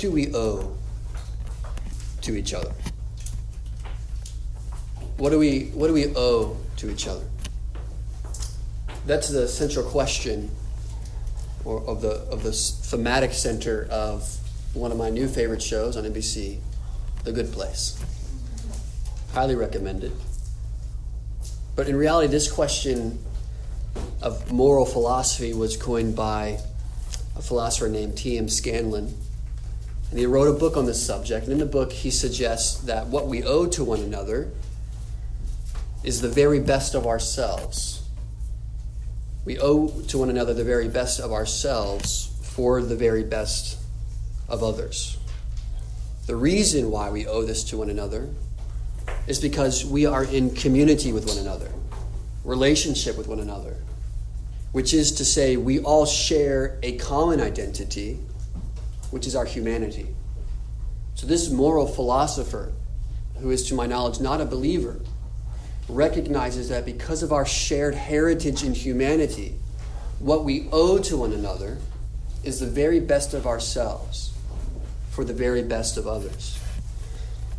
do we owe to each other? What do we, what do we owe to each other? That's the central question or of the, of the thematic center of one of my new favorite shows on NBC, The Good Place. Highly recommended. But in reality, this question of moral philosophy was coined by a philosopher named T.M. Scanlon. And he wrote a book on this subject. And in the book, he suggests that what we owe to one another is the very best of ourselves. We owe to one another the very best of ourselves for the very best of others. The reason why we owe this to one another is because we are in community with one another, relationship with one another, which is to say, we all share a common identity, which is our humanity. So, this moral philosopher, who is to my knowledge not a believer, recognizes that because of our shared heritage in humanity, what we owe to one another is the very best of ourselves for the very best of others.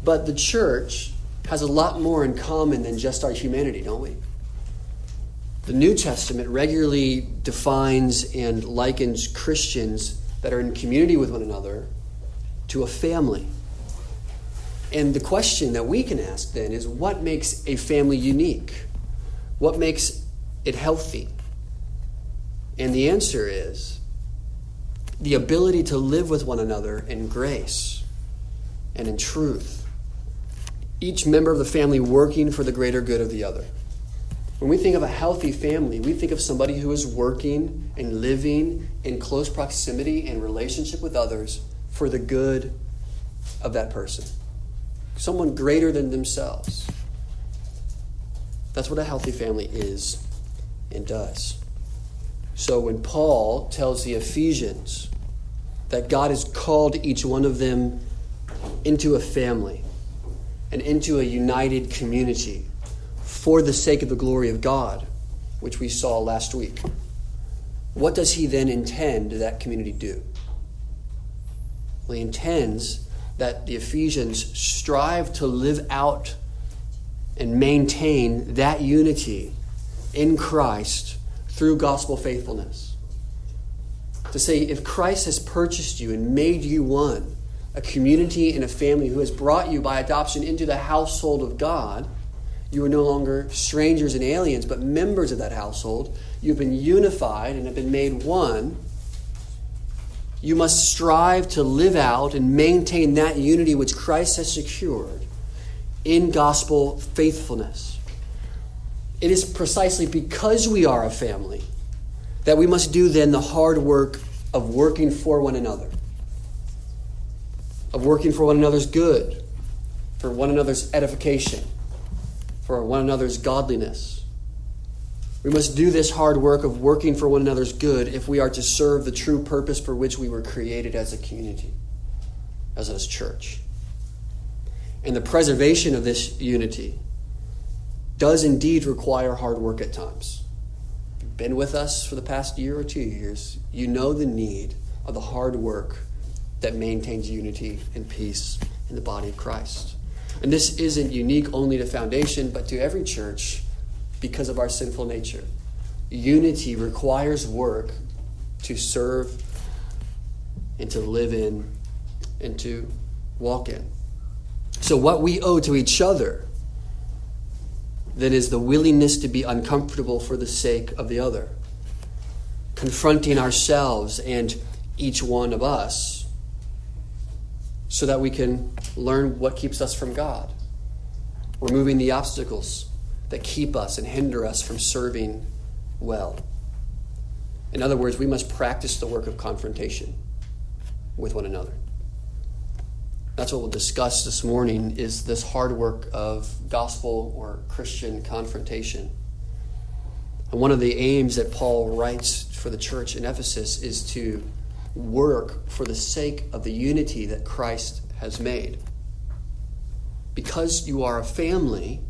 But the church has a lot more in common than just our humanity, don't we? The New Testament regularly defines and likens Christians that are in community with one another to a family. And the question that we can ask then is what makes a family unique? What makes it healthy? And the answer is the ability to live with one another in grace and in truth. Each member of the family working for the greater good of the other. When we think of a healthy family, we think of somebody who is working and living in close proximity and relationship with others for the good of that person. Someone greater than themselves. That's what a healthy family is and does. So when Paul tells the Ephesians that God has called each one of them into a family and into a united community, for the sake of the glory of God, which we saw last week. What does he then intend that community do? Well, he intends that the Ephesians strive to live out and maintain that unity in Christ through gospel faithfulness. To say, if Christ has purchased you and made you one, a community and a family who has brought you by adoption into the household of God, you are no longer strangers and aliens, but members of that household. You've been unified and have been made one. You must strive to live out and maintain that unity which Christ has secured in gospel faithfulness. It is precisely because we are a family that we must do then the hard work of working for one another, of working for one another's good, for one another's edification for one another's godliness. We must do this hard work of working for one another's good if we are to serve the true purpose for which we were created as a community, as a church. And the preservation of this unity does indeed require hard work at times. If you've been with us for the past year or two years, you know the need of the hard work that maintains unity and peace in the body of Christ. And this isn't unique only to Foundation, but to every church because of our sinful nature. Unity requires work to serve and to live in and to walk in. So, what we owe to each other then is the willingness to be uncomfortable for the sake of the other, confronting ourselves and each one of us so that we can learn what keeps us from God, removing the obstacles that keep us and hinder us from serving well. In other words, we must practice the work of confrontation with one another. That's what we'll discuss this morning is this hard work of gospel or Christian confrontation. And one of the aims that Paul writes for the church in Ephesus is to work for the sake of the unity that Christ has made. Because you are a family,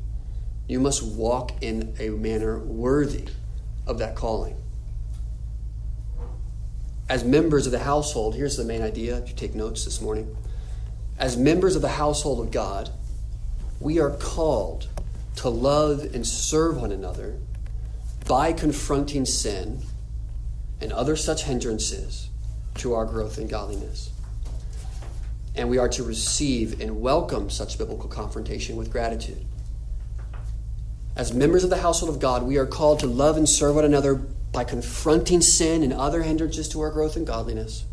you must walk in a manner worthy of that calling. as members of the household, here's the main idea if you take notes this morning. As members of the household of God, we are called to love and serve one another by confronting sin and other such hindrances to our growth in godliness. And we are to receive and welcome such biblical confrontation with gratitude. As members of the household of God, we are called to love and serve one another by confronting sin and other hindrances to our growth in godliness,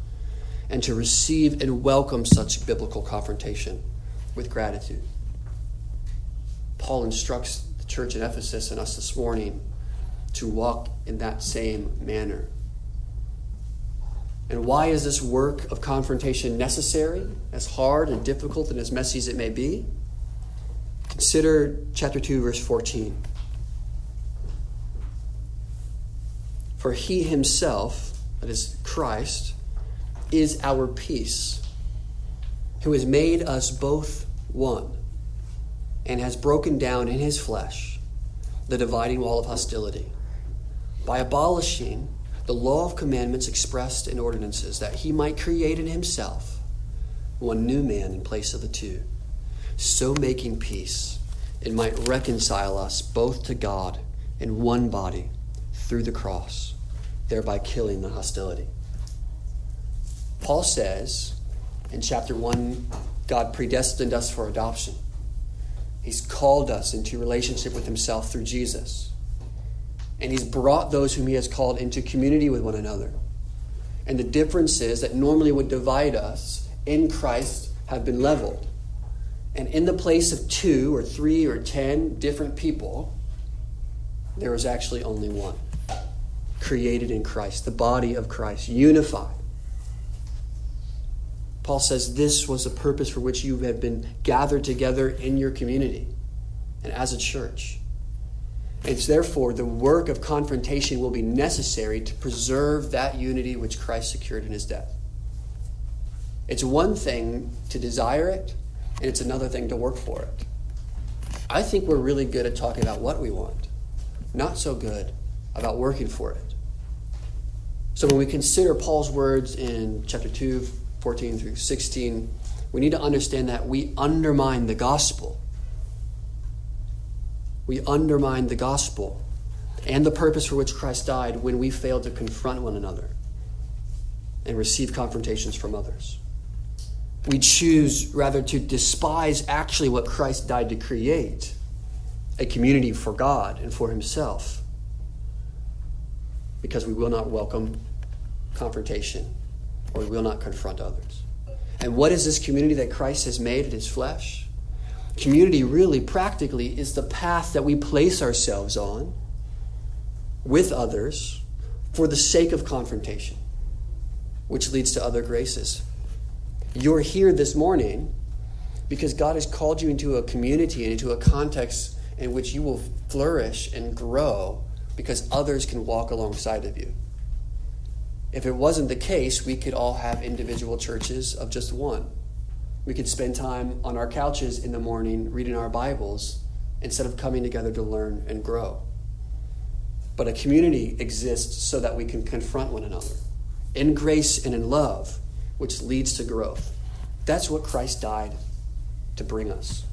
and to receive and welcome such biblical confrontation with gratitude. Paul instructs the church in Ephesus and us this morning to walk in that same manner. And why is this work of confrontation necessary, as hard and difficult and as messy as it may be? Consider chapter 2, verse 14. For he himself, that is Christ, is our peace, who has made us both one, and has broken down in his flesh the dividing wall of hostility, by abolishing the law of commandments expressed in ordinances, that he might create in himself one new man in place of the two, so making peace, and might reconcile us both to God in one body through the cross, thereby killing the hostility. Paul says in chapter 1 God predestined us for adoption. He's called us into relationship with Himself through Jesus. And He's brought those whom He has called into community with one another. And the differences that normally would divide us in Christ have been leveled. And in the place of two or three or ten different people, there is actually only one created in Christ, the body of Christ, unified. Paul says this was the purpose for which you have been gathered together in your community and as a church. It's therefore the work of confrontation will be necessary to preserve that unity which Christ secured in his death. It's one thing to desire it, and it's another thing to work for it. I think we're really good at talking about what we want, not so good about working for it. So when we consider Paul's words in chapter 2, 14 through 16, we need to understand that we undermine the gospel. We undermine the gospel and the purpose for which Christ died when we fail to confront one another and receive confrontations from others. We choose rather to despise actually what Christ died to create a community for God and for Himself because we will not welcome confrontation or we will not confront others. And what is this community that Christ has made in his flesh? Community, really, practically, is the path that we place ourselves on with others for the sake of confrontation, which leads to other graces. You're here this morning because God has called you into a community and into a context in which you will flourish and grow because others can walk alongside of you. If it wasn't the case, we could all have individual churches of just one. We could spend time on our couches in the morning reading our Bibles instead of coming together to learn and grow. But a community exists so that we can confront one another in grace and in love, which leads to growth. That's what Christ died to bring us.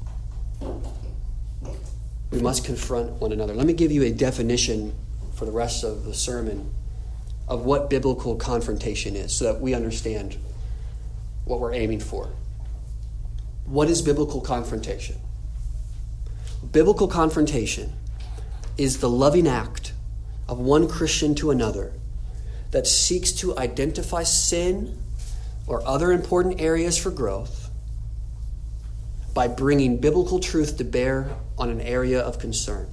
We must confront one another. Let me give you a definition for the rest of the sermon of what biblical confrontation is so that we understand what we're aiming for. What is biblical confrontation? Biblical confrontation is the loving act of one Christian to another that seeks to identify sin or other important areas for growth by bringing biblical truth to bear on an area of concern,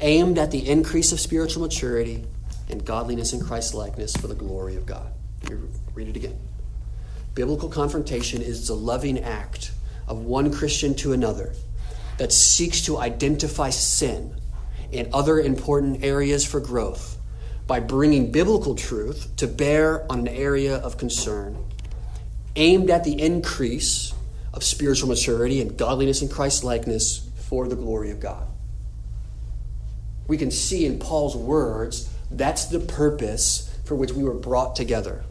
aimed at the increase of spiritual maturity and godliness in Christ's likeness for the glory of God. Read it again. Biblical confrontation is the loving act of one Christian to another that seeks to identify sin and other important areas for growth by bringing biblical truth to bear on an area of concern aimed at the increase of spiritual maturity and godliness in Christ's likeness for the glory of God. We can see in Paul's words that's the purpose for which we were brought together.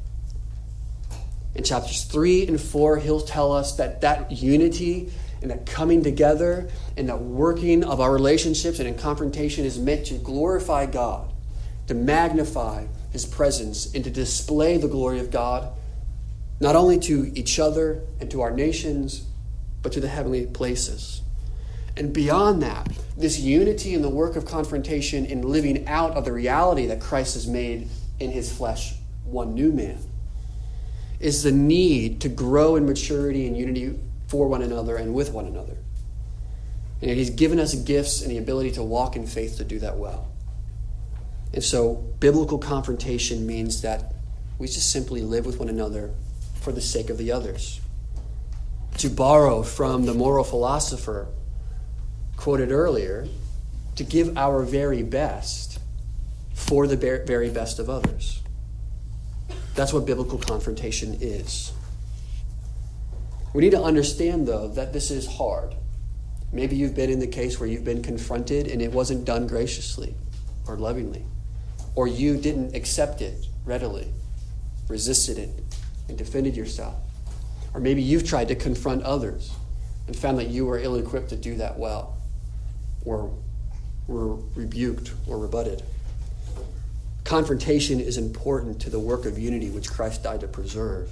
In chapters 3 and 4, he'll tell us that that unity and that coming together and that working of our relationships and in confrontation is meant to glorify God, to magnify his presence, and to display the glory of God, not only to each other and to our nations, but to the heavenly places. And beyond that, this unity in the work of confrontation in living out of the reality that Christ has made in his flesh one new man is the need to grow in maturity and unity for one another and with one another. And he's given us gifts and the ability to walk in faith to do that well. And so, biblical confrontation means that we just simply live with one another for the sake of the others. To borrow from the moral philosopher quoted earlier, to give our very best for the very best of others. That's what biblical confrontation is. We need to understand, though, that this is hard. Maybe you've been in the case where you've been confronted and it wasn't done graciously or lovingly, or you didn't accept it readily, resisted it, and defended yourself. Or maybe you've tried to confront others and found that you were ill equipped to do that well, or were rebuked or rebutted. Confrontation is important to the work of unity which Christ died to preserve.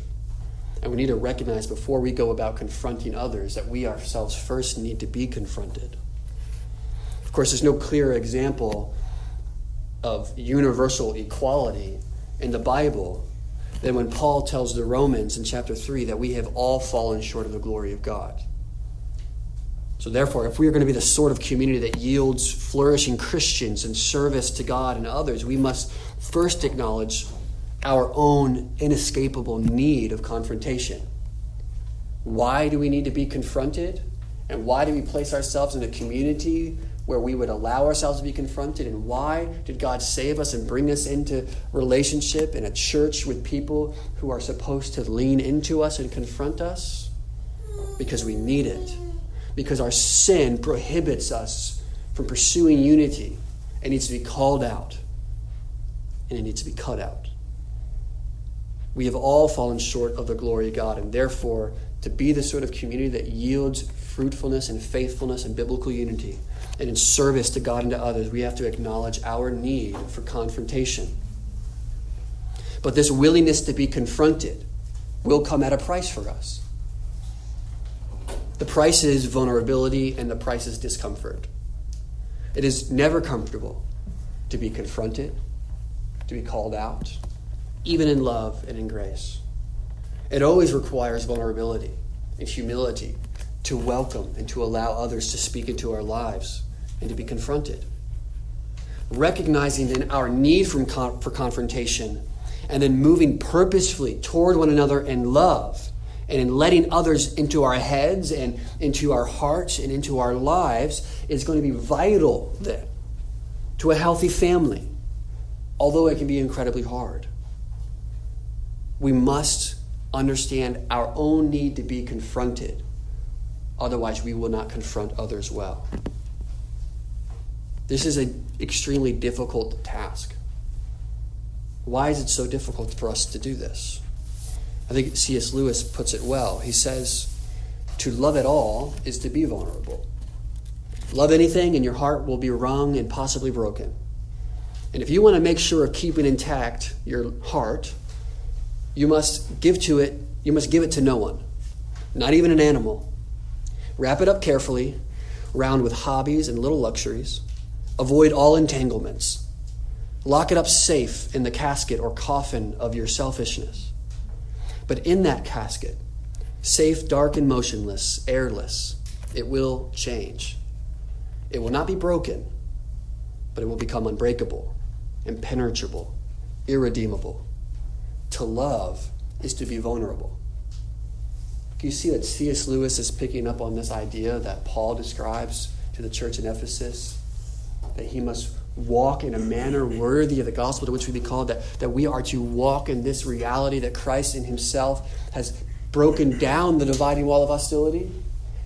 And we need to recognize before we go about confronting others that we ourselves first need to be confronted. Of course, there's no clearer example of universal equality in the Bible than when Paul tells the Romans in chapter 3 that we have all fallen short of the glory of God. So, therefore, if we are going to be the sort of community that yields flourishing Christians and service to God and others, we must first acknowledge our own inescapable need of confrontation. Why do we need to be confronted? And why do we place ourselves in a community where we would allow ourselves to be confronted? And why did God save us and bring us into relationship in a church with people who are supposed to lean into us and confront us? Because we need it. Because our sin prohibits us from pursuing unity. It needs to be called out, and it needs to be cut out. We have all fallen short of the glory of God, and therefore, to be the sort of community that yields fruitfulness and faithfulness and biblical unity, and in service to God and to others, we have to acknowledge our need for confrontation. But this willingness to be confronted will come at a price for us. The price is vulnerability, and the price is discomfort. It is never comfortable to be confronted, to be called out, even in love and in grace. It always requires vulnerability and humility to welcome and to allow others to speak into our lives and to be confronted. Recognizing then our need for confrontation and then moving purposefully toward one another in love and in letting others into our heads and into our hearts and into our lives is going to be vital then to a healthy family, although it can be incredibly hard we must understand our own need to be confronted. Otherwise, we will not confront others well. This is an extremely difficult task. Why is it so difficult for us to do this? I think C.S. Lewis puts it well. He says, To love at all is to be vulnerable. Love anything, and your heart will be wrung and possibly broken. And if you want to make sure of keeping intact your heart, you must give to it, you must give it to no one, not even an animal. Wrap it up carefully, round with hobbies and little luxuries. Avoid all entanglements. Lock it up safe in the casket or coffin of your selfishness. But in that casket, safe, dark, and motionless, airless, it will change. It will not be broken, but it will become unbreakable, impenetrable, irredeemable. To love is to be vulnerable. You see that C.S. Lewis is picking up on this idea that Paul describes to the church in Ephesus? That he must walk in a manner worthy of the gospel to which we be called, that, that we are to walk in this reality that Christ in himself has broken down the dividing wall of hostility,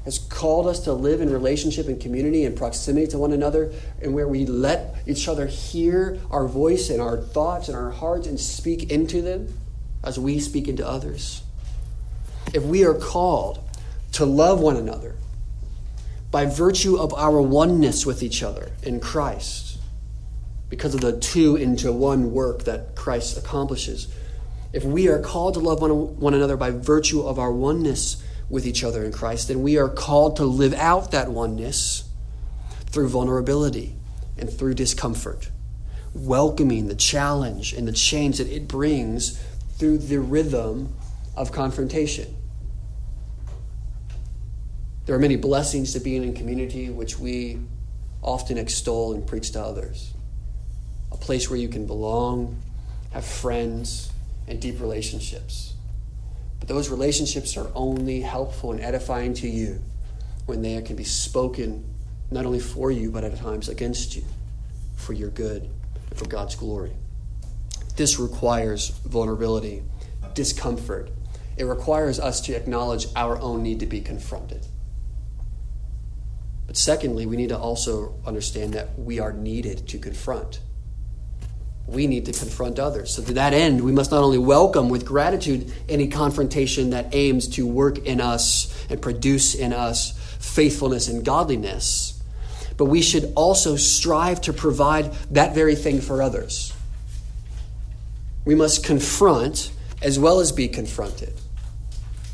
has called us to live in relationship and community and proximity to one another, and where we let each other hear our voice and our thoughts and our hearts and speak into them as we speak into others. If we are called to love one another by virtue of our oneness with each other in Christ, because of the two into one work that Christ accomplishes, if we are called to love one, one another by virtue of our oneness with each other in Christ, then we are called to live out that oneness through vulnerability and through discomfort, welcoming the challenge and the change that it brings through the rhythm of confrontation. There are many blessings to being in community, which we often extol and preach to others. A place where you can belong, have friends, and deep relationships. But those relationships are only helpful and edifying to you when they can be spoken not only for you, but at times against you for your good and for God's glory. This requires vulnerability, discomfort. It requires us to acknowledge our own need to be confronted. But secondly, we need to also understand that we are needed to confront we need to confront others. So, to that end, we must not only welcome with gratitude any confrontation that aims to work in us and produce in us faithfulness and godliness, but we should also strive to provide that very thing for others. We must confront as well as be confronted.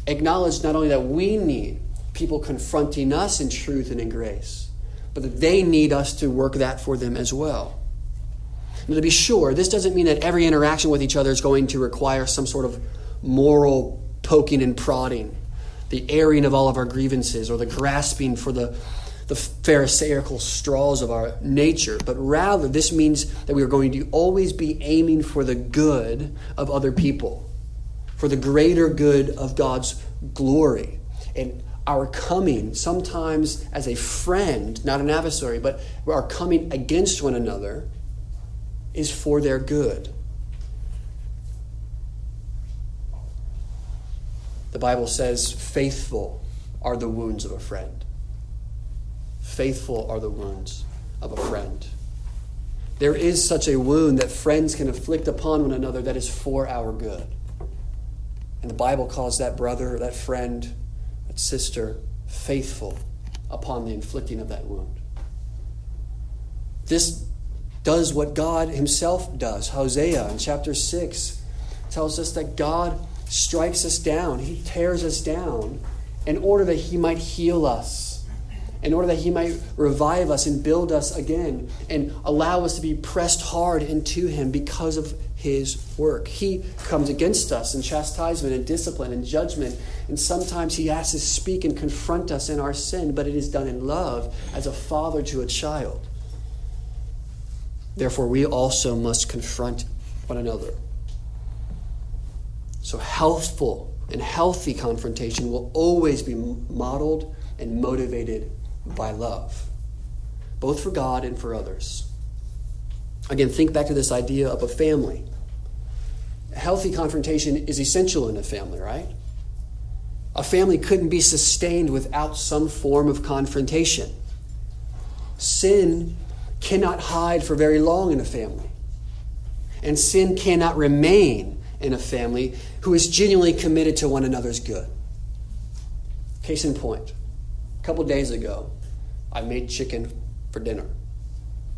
Acknowledge not only that we need people confronting us in truth and in grace, but that they need us to work that for them as well. Now, to be sure, this doesn't mean that every interaction with each other is going to require some sort of moral poking and prodding, the airing of all of our grievances, or the grasping for the, the Pharisaical straws of our nature. But rather, this means that we are going to always be aiming for the good of other people, for the greater good of God's glory. And our coming, sometimes as a friend, not an adversary, but our coming against one another is for their good. The Bible says, faithful are the wounds of a friend. Faithful are the wounds of a friend. There is such a wound that friends can inflict upon one another that is for our good. And the Bible calls that brother, that friend, that sister faithful upon the inflicting of that wound. This does what God Himself does. Hosea in chapter 6 tells us that God strikes us down, He tears us down in order that He might heal us, in order that He might revive us and build us again, and allow us to be pressed hard into Him because of His work. He comes against us in chastisement and discipline and judgment, and sometimes He has to speak and confront us in our sin, but it is done in love as a father to a child. Therefore, we also must confront one another. So, healthful and healthy confrontation will always be modeled and motivated by love, both for God and for others. Again, think back to this idea of a family. Healthy confrontation is essential in a family, right? A family couldn't be sustained without some form of confrontation. Sin cannot hide for very long in a family. And sin cannot remain in a family who is genuinely committed to one another's good. Case in point, a couple days ago, I made chicken for dinner.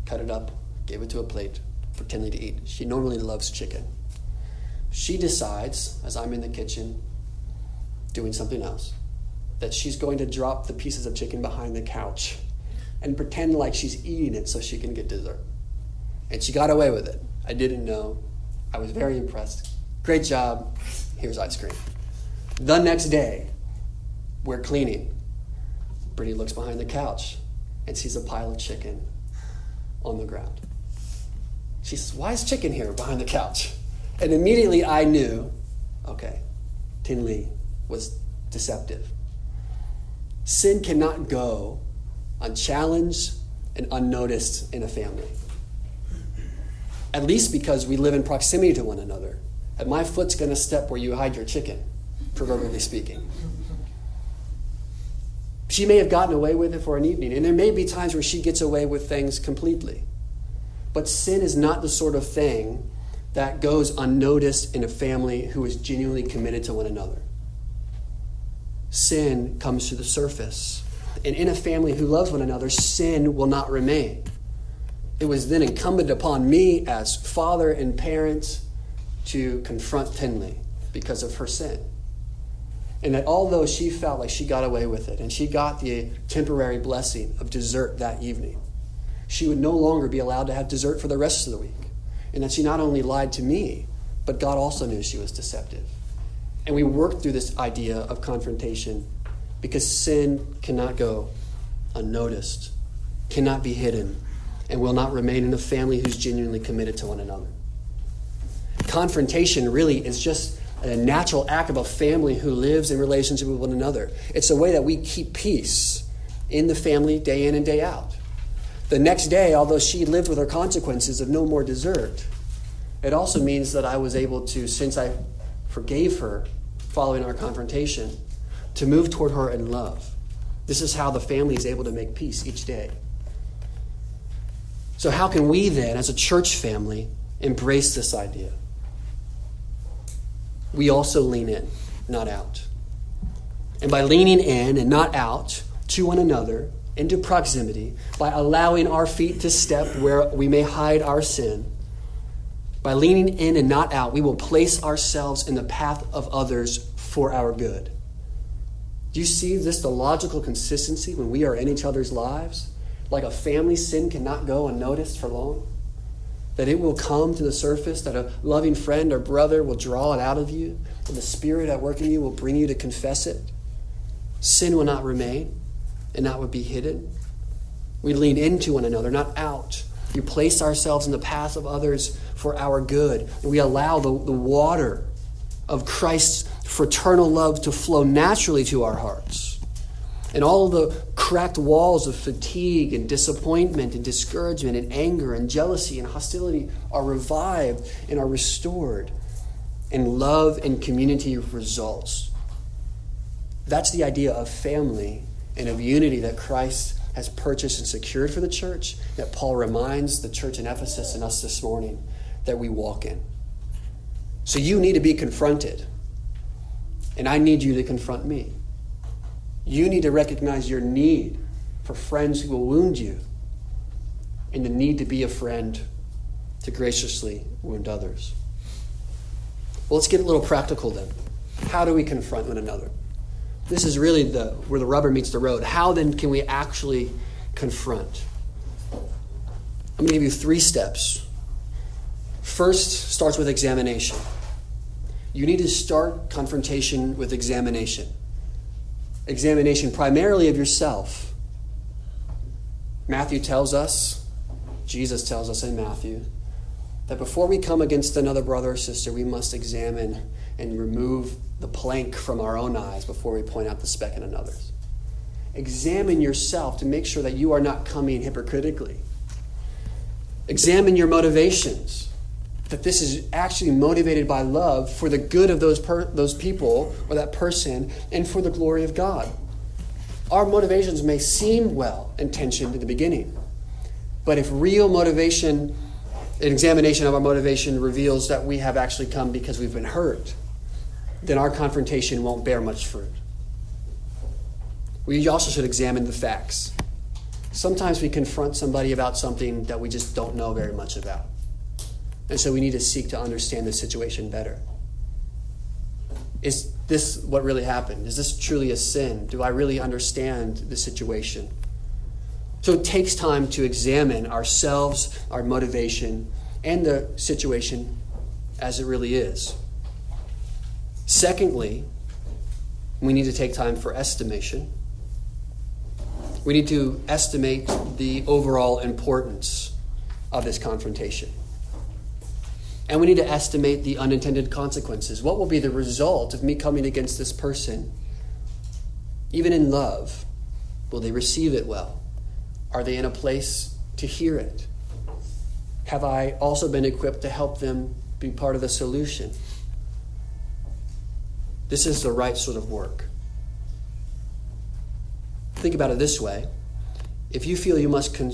Cut it up, gave it to a plate for to eat. She normally loves chicken. She decides, as I'm in the kitchen doing something else, that she's going to drop the pieces of chicken behind the couch and pretend like she's eating it so she can get dessert. And she got away with it. I didn't know. I was very impressed. Great job. Here's ice cream. The next day, we're cleaning. Brittany looks behind the couch and sees a pile of chicken on the ground. She says, Why is chicken here behind the couch? And immediately I knew, okay, Tinley was deceptive. Sin cannot go unchallenged and unnoticed in a family. At least because we live in proximity to one another. And my foot's going to step where you hide your chicken, proverbially speaking. She may have gotten away with it for an evening, and there may be times where she gets away with things completely. But sin is not the sort of thing that goes unnoticed in a family who is genuinely committed to one another. Sin comes to the surface. And in a family who loves one another, sin will not remain. It was then incumbent upon me as father and parent to confront Tinley because of her sin. And that although she felt like she got away with it and she got the temporary blessing of dessert that evening, she would no longer be allowed to have dessert for the rest of the week. And that she not only lied to me, but God also knew she was deceptive. And we worked through this idea of confrontation because sin cannot go unnoticed, cannot be hidden, and will not remain in a family who's genuinely committed to one another. Confrontation really is just a natural act of a family who lives in relationship with one another. It's a way that we keep peace in the family day in and day out. The next day, although she lived with her consequences of no more dessert, it also means that I was able to, since I forgave her following our confrontation, to move toward her in love. This is how the family is able to make peace each day. So, how can we then, as a church family, embrace this idea? we also lean in, not out. And by leaning in and not out to one another, into proximity, by allowing our feet to step where we may hide our sin, by leaning in and not out, we will place ourselves in the path of others for our good. Do you see this, the logical consistency when we are in each other's lives? Like a family sin cannot go unnoticed for long? that it will come to the surface, that a loving friend or brother will draw it out of you, and the Spirit at work in you will bring you to confess it. Sin will not remain, and that would be hidden. We lean into one another, not out. We place ourselves in the path of others for our good. We allow the, the water of Christ's fraternal love to flow naturally to our hearts. And all the cracked walls of fatigue and disappointment and discouragement and anger and jealousy and hostility are revived and are restored. And love and community results. That's the idea of family and of unity that Christ has purchased and secured for the church, that Paul reminds the church in Ephesus and us this morning that we walk in. So you need to be confronted, and I need you to confront me. You need to recognize your need for friends who will wound you and the need to be a friend to graciously wound others. Well, let's get a little practical then. How do we confront one another? This is really the, where the rubber meets the road. How then can we actually confront? I'm going to give you three steps. First starts with examination. You need to start confrontation with examination examination primarily of yourself. Matthew tells us, Jesus tells us in Matthew, that before we come against another brother or sister, we must examine and remove the plank from our own eyes before we point out the speck in another's. Examine yourself to make sure that you are not coming hypocritically. Examine your motivations that this is actually motivated by love for the good of those, per- those people or that person and for the glory of God. Our motivations may seem well intentioned in the beginning, but if real motivation, an examination of our motivation reveals that we have actually come because we've been hurt, then our confrontation won't bear much fruit. We also should examine the facts. Sometimes we confront somebody about something that we just don't know very much about. And so we need to seek to understand the situation better. Is this what really happened? Is this truly a sin? Do I really understand the situation? So it takes time to examine ourselves, our motivation, and the situation as it really is. Secondly, we need to take time for estimation. We need to estimate the overall importance of this confrontation. And we need to estimate the unintended consequences. What will be the result of me coming against this person? Even in love, will they receive it well? Are they in a place to hear it? Have I also been equipped to help them be part of the solution? This is the right sort of work. Think about it this way if you feel you must con-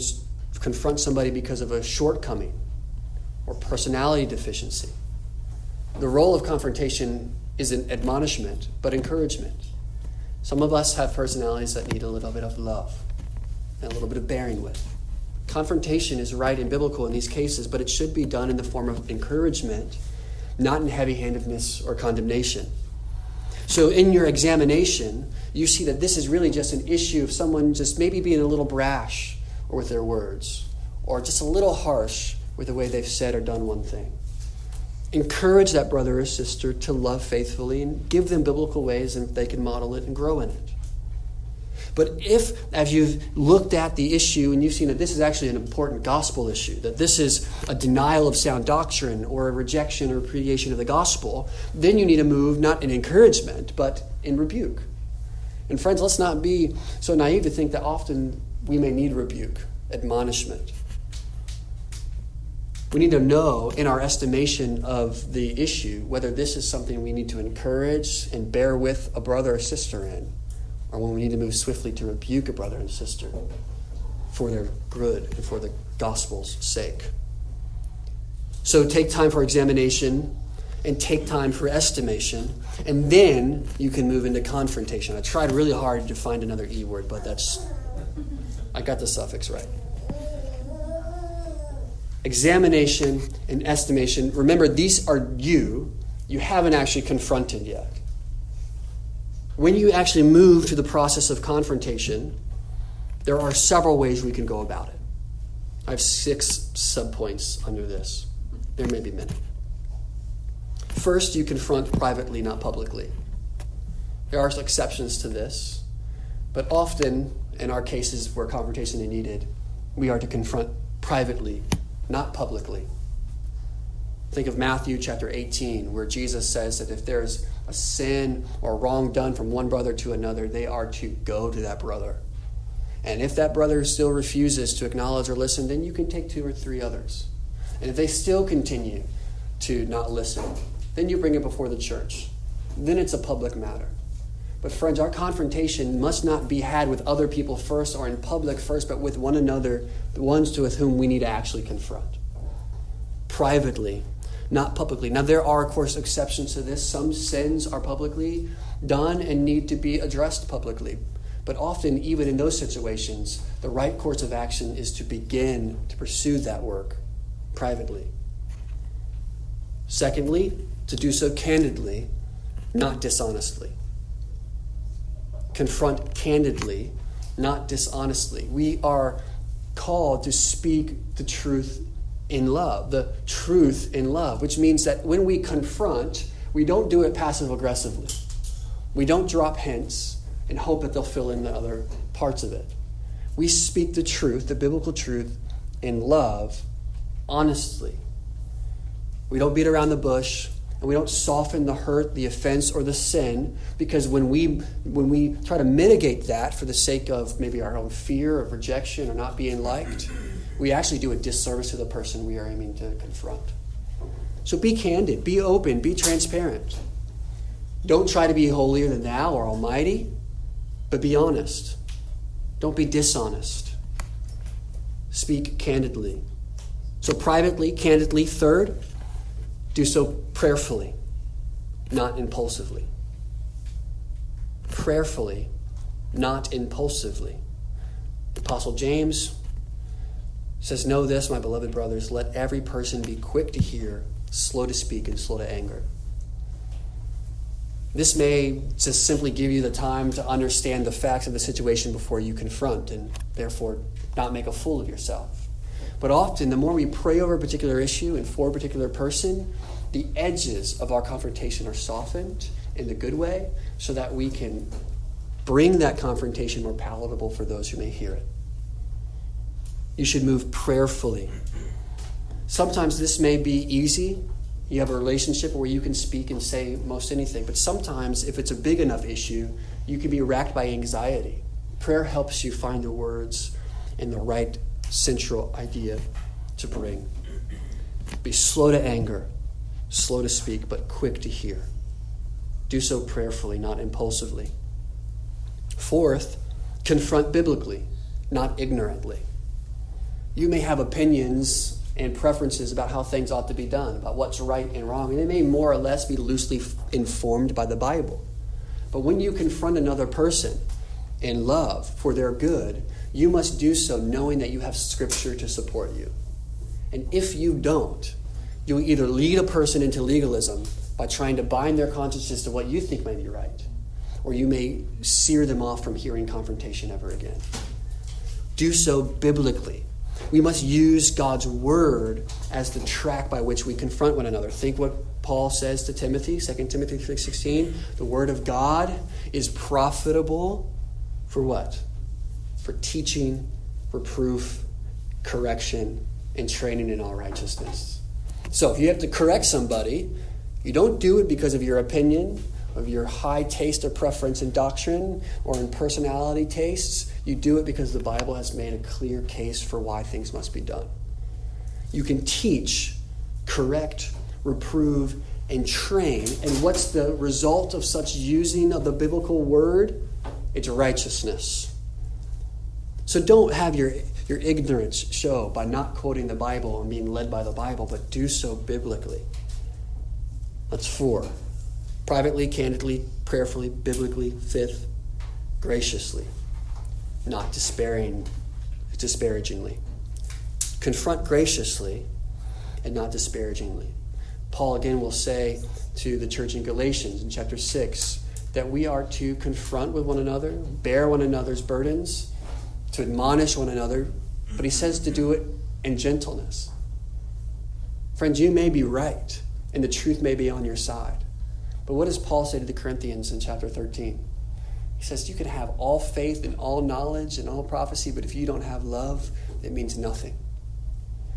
confront somebody because of a shortcoming or personality deficiency, the role of confrontation isn't admonishment, but encouragement. Some of us have personalities that need a little bit of love and a little bit of bearing with. Confrontation is right and biblical in these cases, but it should be done in the form of encouragement, not in heavy handedness or condemnation. So, in your examination, you see that this is really just an issue of someone just maybe being a little brash with their words, or just a little harsh with the way they've said or done one thing. Encourage that brother or sister to love faithfully and give them biblical ways and they can model it and grow in it. But if, as you've looked at the issue and you've seen that this is actually an important gospel issue, that this is a denial of sound doctrine or a rejection or repudiation of the gospel, then you need to move not in encouragement, but in rebuke. And friends, let's not be so naive to think that often we may need rebuke, admonishment. We need to know in our estimation of the issue whether this is something we need to encourage and bear with a brother or sister in or when we need to move swiftly to rebuke a brother and sister for their good and for the gospel's sake. So take time for examination and take time for estimation, and then you can move into confrontation. I tried really hard to find another E word, but that's, I got the suffix right. Examination and estimation. Remember, these are you. You haven't actually confronted yet when you actually move to the process of confrontation, there are several ways we can go about it. I have six subpoints under this. There may be many. First, you confront privately, not publicly. There are exceptions to this, but often, in our cases where confrontation is needed, we are to confront privately, not publicly. Think of Matthew chapter 18, where Jesus says that if there's a sin or wrong done from one brother to another, they are to go to that brother. And if that brother still refuses to acknowledge or listen, then you can take two or three others. And if they still continue to not listen, then you bring it before the church. Then it's a public matter. But, friends, our confrontation must not be had with other people first or in public first, but with one another, the ones with whom we need to actually confront. Privately, not publicly. Now, there are, of course, exceptions to this. Some sins are publicly done and need to be addressed publicly. But often, even in those situations, the right course of action is to begin to pursue that work privately. Secondly, to do so candidly, not dishonestly. Confront candidly, not dishonestly. We are called to speak the truth in love, the truth in love, which means that when we confront, we don't do it passive aggressively. We don't drop hints and hope that they'll fill in the other parts of it. We speak the truth, the biblical truth, in love, honestly. We don't beat around the bush and we don't soften the hurt, the offense, or the sin because when we when we try to mitigate that for the sake of maybe our own fear of rejection or not being liked, we actually do a disservice to the person we are aiming to confront. So be candid, be open, be transparent. Don't try to be holier than thou or almighty, but be honest. Don't be dishonest. Speak candidly. So, privately, candidly. Third, do so prayerfully, not impulsively. Prayerfully, not impulsively. The Apostle James says, Know this, my beloved brothers, let every person be quick to hear, slow to speak, and slow to anger. This may just simply give you the time to understand the facts of the situation before you confront and therefore not make a fool of yourself. But often, the more we pray over a particular issue and for a particular person, the edges of our confrontation are softened in the good way so that we can bring that confrontation more palatable for those who may hear it. You should move prayerfully. Sometimes this may be easy. You have a relationship where you can speak and say most anything. But sometimes, if it's a big enough issue, you can be racked by anxiety. Prayer helps you find the words and the right central idea to bring. Be slow to anger, slow to speak, but quick to hear. Do so prayerfully, not impulsively. Fourth, Confront biblically, not ignorantly. You may have opinions and preferences about how things ought to be done, about what's right and wrong, and they may more or less be loosely informed by the Bible. But when you confront another person in love for their good, you must do so knowing that you have Scripture to support you. And if you don't, you'll either lead a person into legalism by trying to bind their consciences to what you think may be right, or you may sear them off from hearing confrontation ever again. Do so biblically. We must use God's word as the track by which we confront one another. Think what Paul says to Timothy, 2 Timothy 3:16, the word of God is profitable for what? For teaching, reproof, correction, and training in all righteousness. So if you have to correct somebody, you don't do it because of your opinion, of your high taste or preference in doctrine or in personality tastes. You do it because the Bible has made a clear case for why things must be done. You can teach, correct, reprove, and train. And what's the result of such using of the biblical word? It's righteousness. So don't have your, your ignorance show by not quoting the Bible and being led by the Bible, but do so biblically. That's four. Privately, candidly, prayerfully, biblically. Fifth, graciously, not despairing, disparagingly. Confront graciously and not disparagingly. Paul again will say to the church in Galatians in chapter 6 that we are to confront with one another, bear one another's burdens, to admonish one another, but he says to do it in gentleness. Friends, you may be right and the truth may be on your side. But what does Paul say to the Corinthians in chapter 13? He says, You can have all faith and all knowledge and all prophecy, but if you don't have love, it means nothing.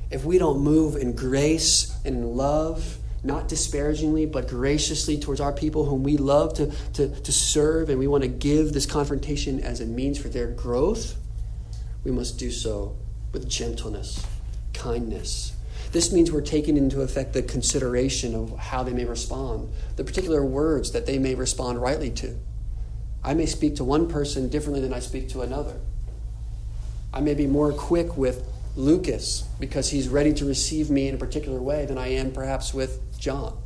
If we don't move in grace and in love, not disparagingly, but graciously towards our people whom we love to, to, to serve, and we want to give this confrontation as a means for their growth, we must do so with gentleness, kindness, this means we're taking into effect the consideration of how they may respond, the particular words that they may respond rightly to. I may speak to one person differently than I speak to another. I may be more quick with Lucas because he's ready to receive me in a particular way than I am perhaps with John.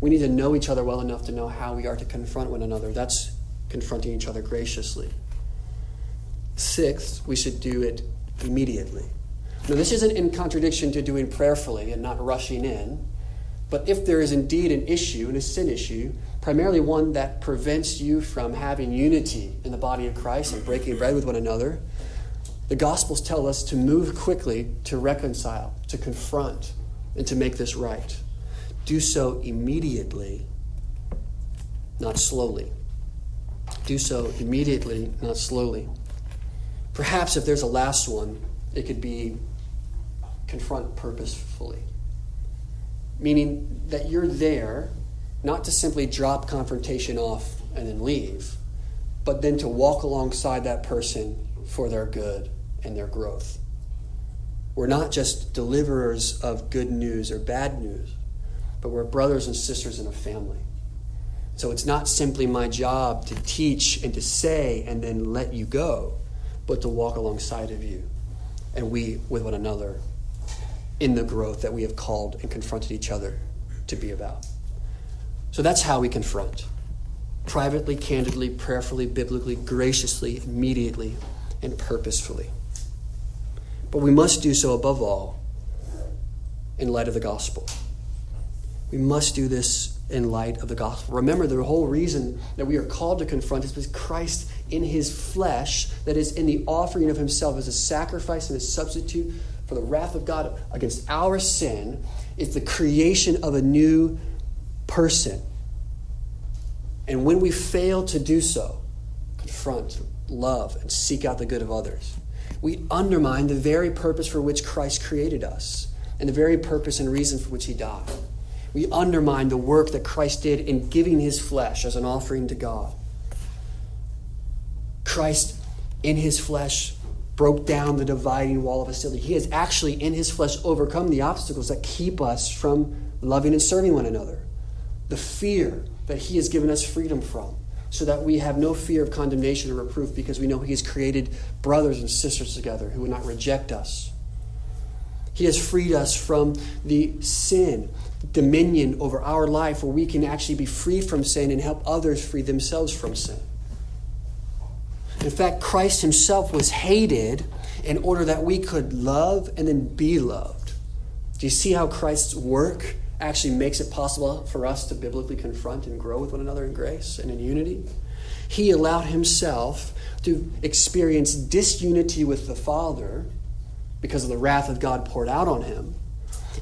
We need to know each other well enough to know how we are to confront one another. That's confronting each other graciously. Sixth, we should do it immediately. Now, this isn't in contradiction to doing prayerfully and not rushing in, but if there is indeed an issue, and a sin issue, primarily one that prevents you from having unity in the body of Christ and breaking bread with one another, the Gospels tell us to move quickly to reconcile, to confront, and to make this right. Do so immediately, not slowly. Do so immediately, not slowly. Perhaps if there's a last one, it could be confront purposefully. Meaning that you're there not to simply drop confrontation off and then leave, but then to walk alongside that person for their good and their growth. We're not just deliverers of good news or bad news, but we're brothers and sisters in a family. So it's not simply my job to teach and to say and then let you go, but to walk alongside of you and we with one another in the growth that we have called and confronted each other to be about. So that's how we confront privately, candidly, prayerfully, biblically, graciously, immediately, and purposefully. But we must do so above all in light of the gospel. We must do this in light of the gospel. Remember, the whole reason that we are called to confront is because Christ, in his flesh, that is, in the offering of himself as a sacrifice and a substitute for the wrath of God against our sin, is the creation of a new person. And when we fail to do so, confront, love, and seek out the good of others, we undermine the very purpose for which Christ created us and the very purpose and reason for which he died we undermine the work that Christ did in giving his flesh as an offering to God. Christ, in his flesh, broke down the dividing wall of hostility. He has actually, in his flesh, overcome the obstacles that keep us from loving and serving one another. The fear that he has given us freedom from, so that we have no fear of condemnation or reproof because we know He has created brothers and sisters together who will not reject us. He has freed us from the sin, dominion over our life, where we can actually be free from sin and help others free themselves from sin. In fact, Christ Himself was hated in order that we could love and then be loved. Do you see how Christ's work actually makes it possible for us to biblically confront and grow with one another in grace and in unity? He allowed Himself to experience disunity with the Father because of the wrath of God poured out on Him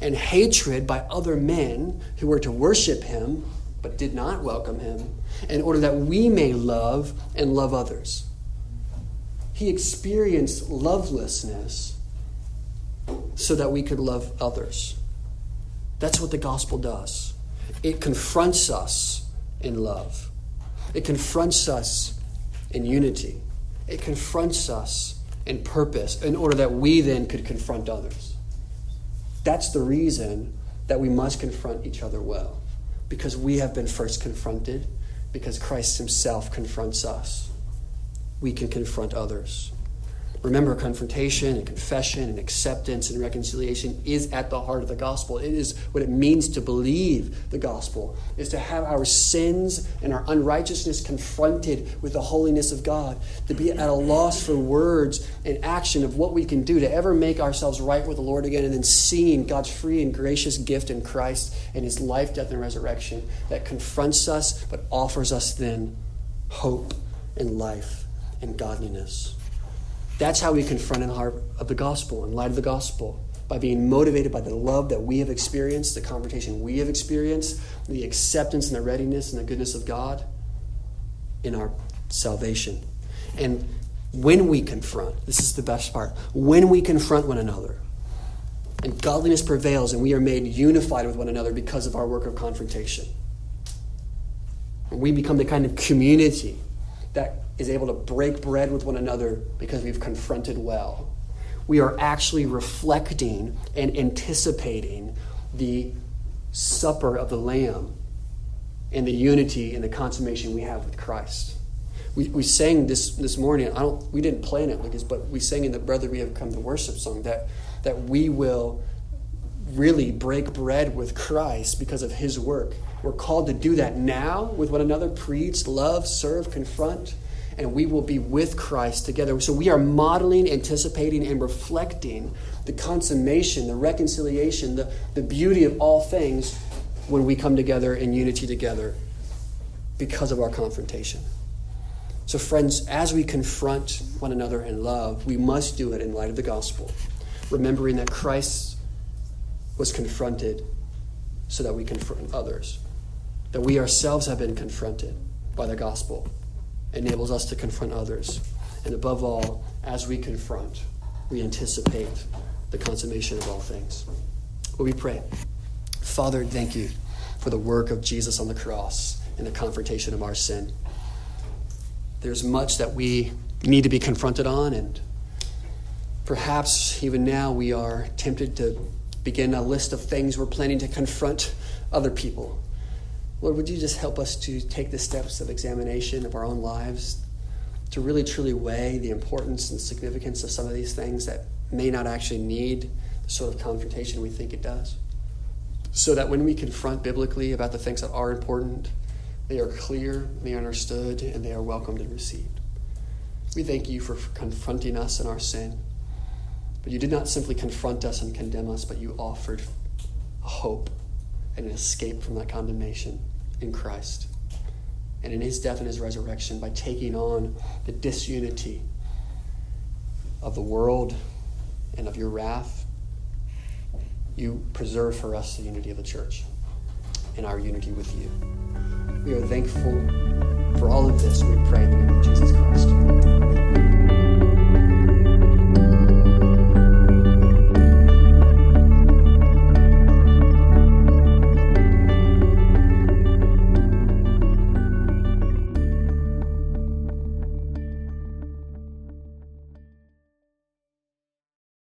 and hatred by other men who were to worship Him but did not welcome Him in order that we may love and love others. He experienced lovelessness so that we could love others. That's what the gospel does. It confronts us in love, it confronts us in unity, it confronts us in purpose in order that we then could confront others. That's the reason that we must confront each other well, because we have been first confronted, because Christ Himself confronts us we can confront others. Remember, confrontation and confession and acceptance and reconciliation is at the heart of the gospel. It is what it means to believe the gospel, is to have our sins and our unrighteousness confronted with the holiness of God, to be at a loss for words and action of what we can do to ever make ourselves right with the Lord again, and then seeing God's free and gracious gift in Christ and his life, death, and resurrection that confronts us but offers us then hope and life and godliness. That's how we confront in the heart of the gospel, in light of the gospel, by being motivated by the love that we have experienced, the confrontation we have experienced, the acceptance and the readiness and the goodness of God in our salvation. And when we confront, this is the best part, when we confront one another, and godliness prevails and we are made unified with one another because of our work of confrontation. We become the kind of community that is able to break bread with one another because we've confronted well. We are actually reflecting and anticipating the supper of the Lamb and the unity and the consummation we have with Christ. We, we sang this this morning. I don't. We didn't plan it but we sang in the "Brother We Have Come to Worship" song that that we will really break bread with Christ because of His work. We're called to do that now with one another: preach, love, serve, confront and we will be with Christ together. So we are modeling, anticipating, and reflecting the consummation, the reconciliation, the, the beauty of all things when we come together in unity together because of our confrontation. So, friends, as we confront one another in love, we must do it in light of the gospel, remembering that Christ was confronted so that we confront others, that we ourselves have been confronted by the gospel enables us to confront others. And above all, as we confront, we anticipate the consummation of all things. Will we pray? Father, thank you for the work of Jesus on the cross and the confrontation of our sin. There's much that we need to be confronted on, and perhaps even now we are tempted to begin a list of things we're planning to confront other people Lord, would you just help us to take the steps of examination of our own lives to really truly weigh the importance and significance of some of these things that may not actually need the sort of confrontation we think it does? So that when we confront biblically about the things that are important, they are clear, they are understood, and they are welcomed and received. We thank you for confronting us in our sin. But you did not simply confront us and condemn us, but you offered hope and an escape from that condemnation in Christ. And in his death and his resurrection, by taking on the disunity of the world and of your wrath, you preserve for us the unity of the church and our unity with you. We are thankful for all of this. We pray in the name of Jesus Christ.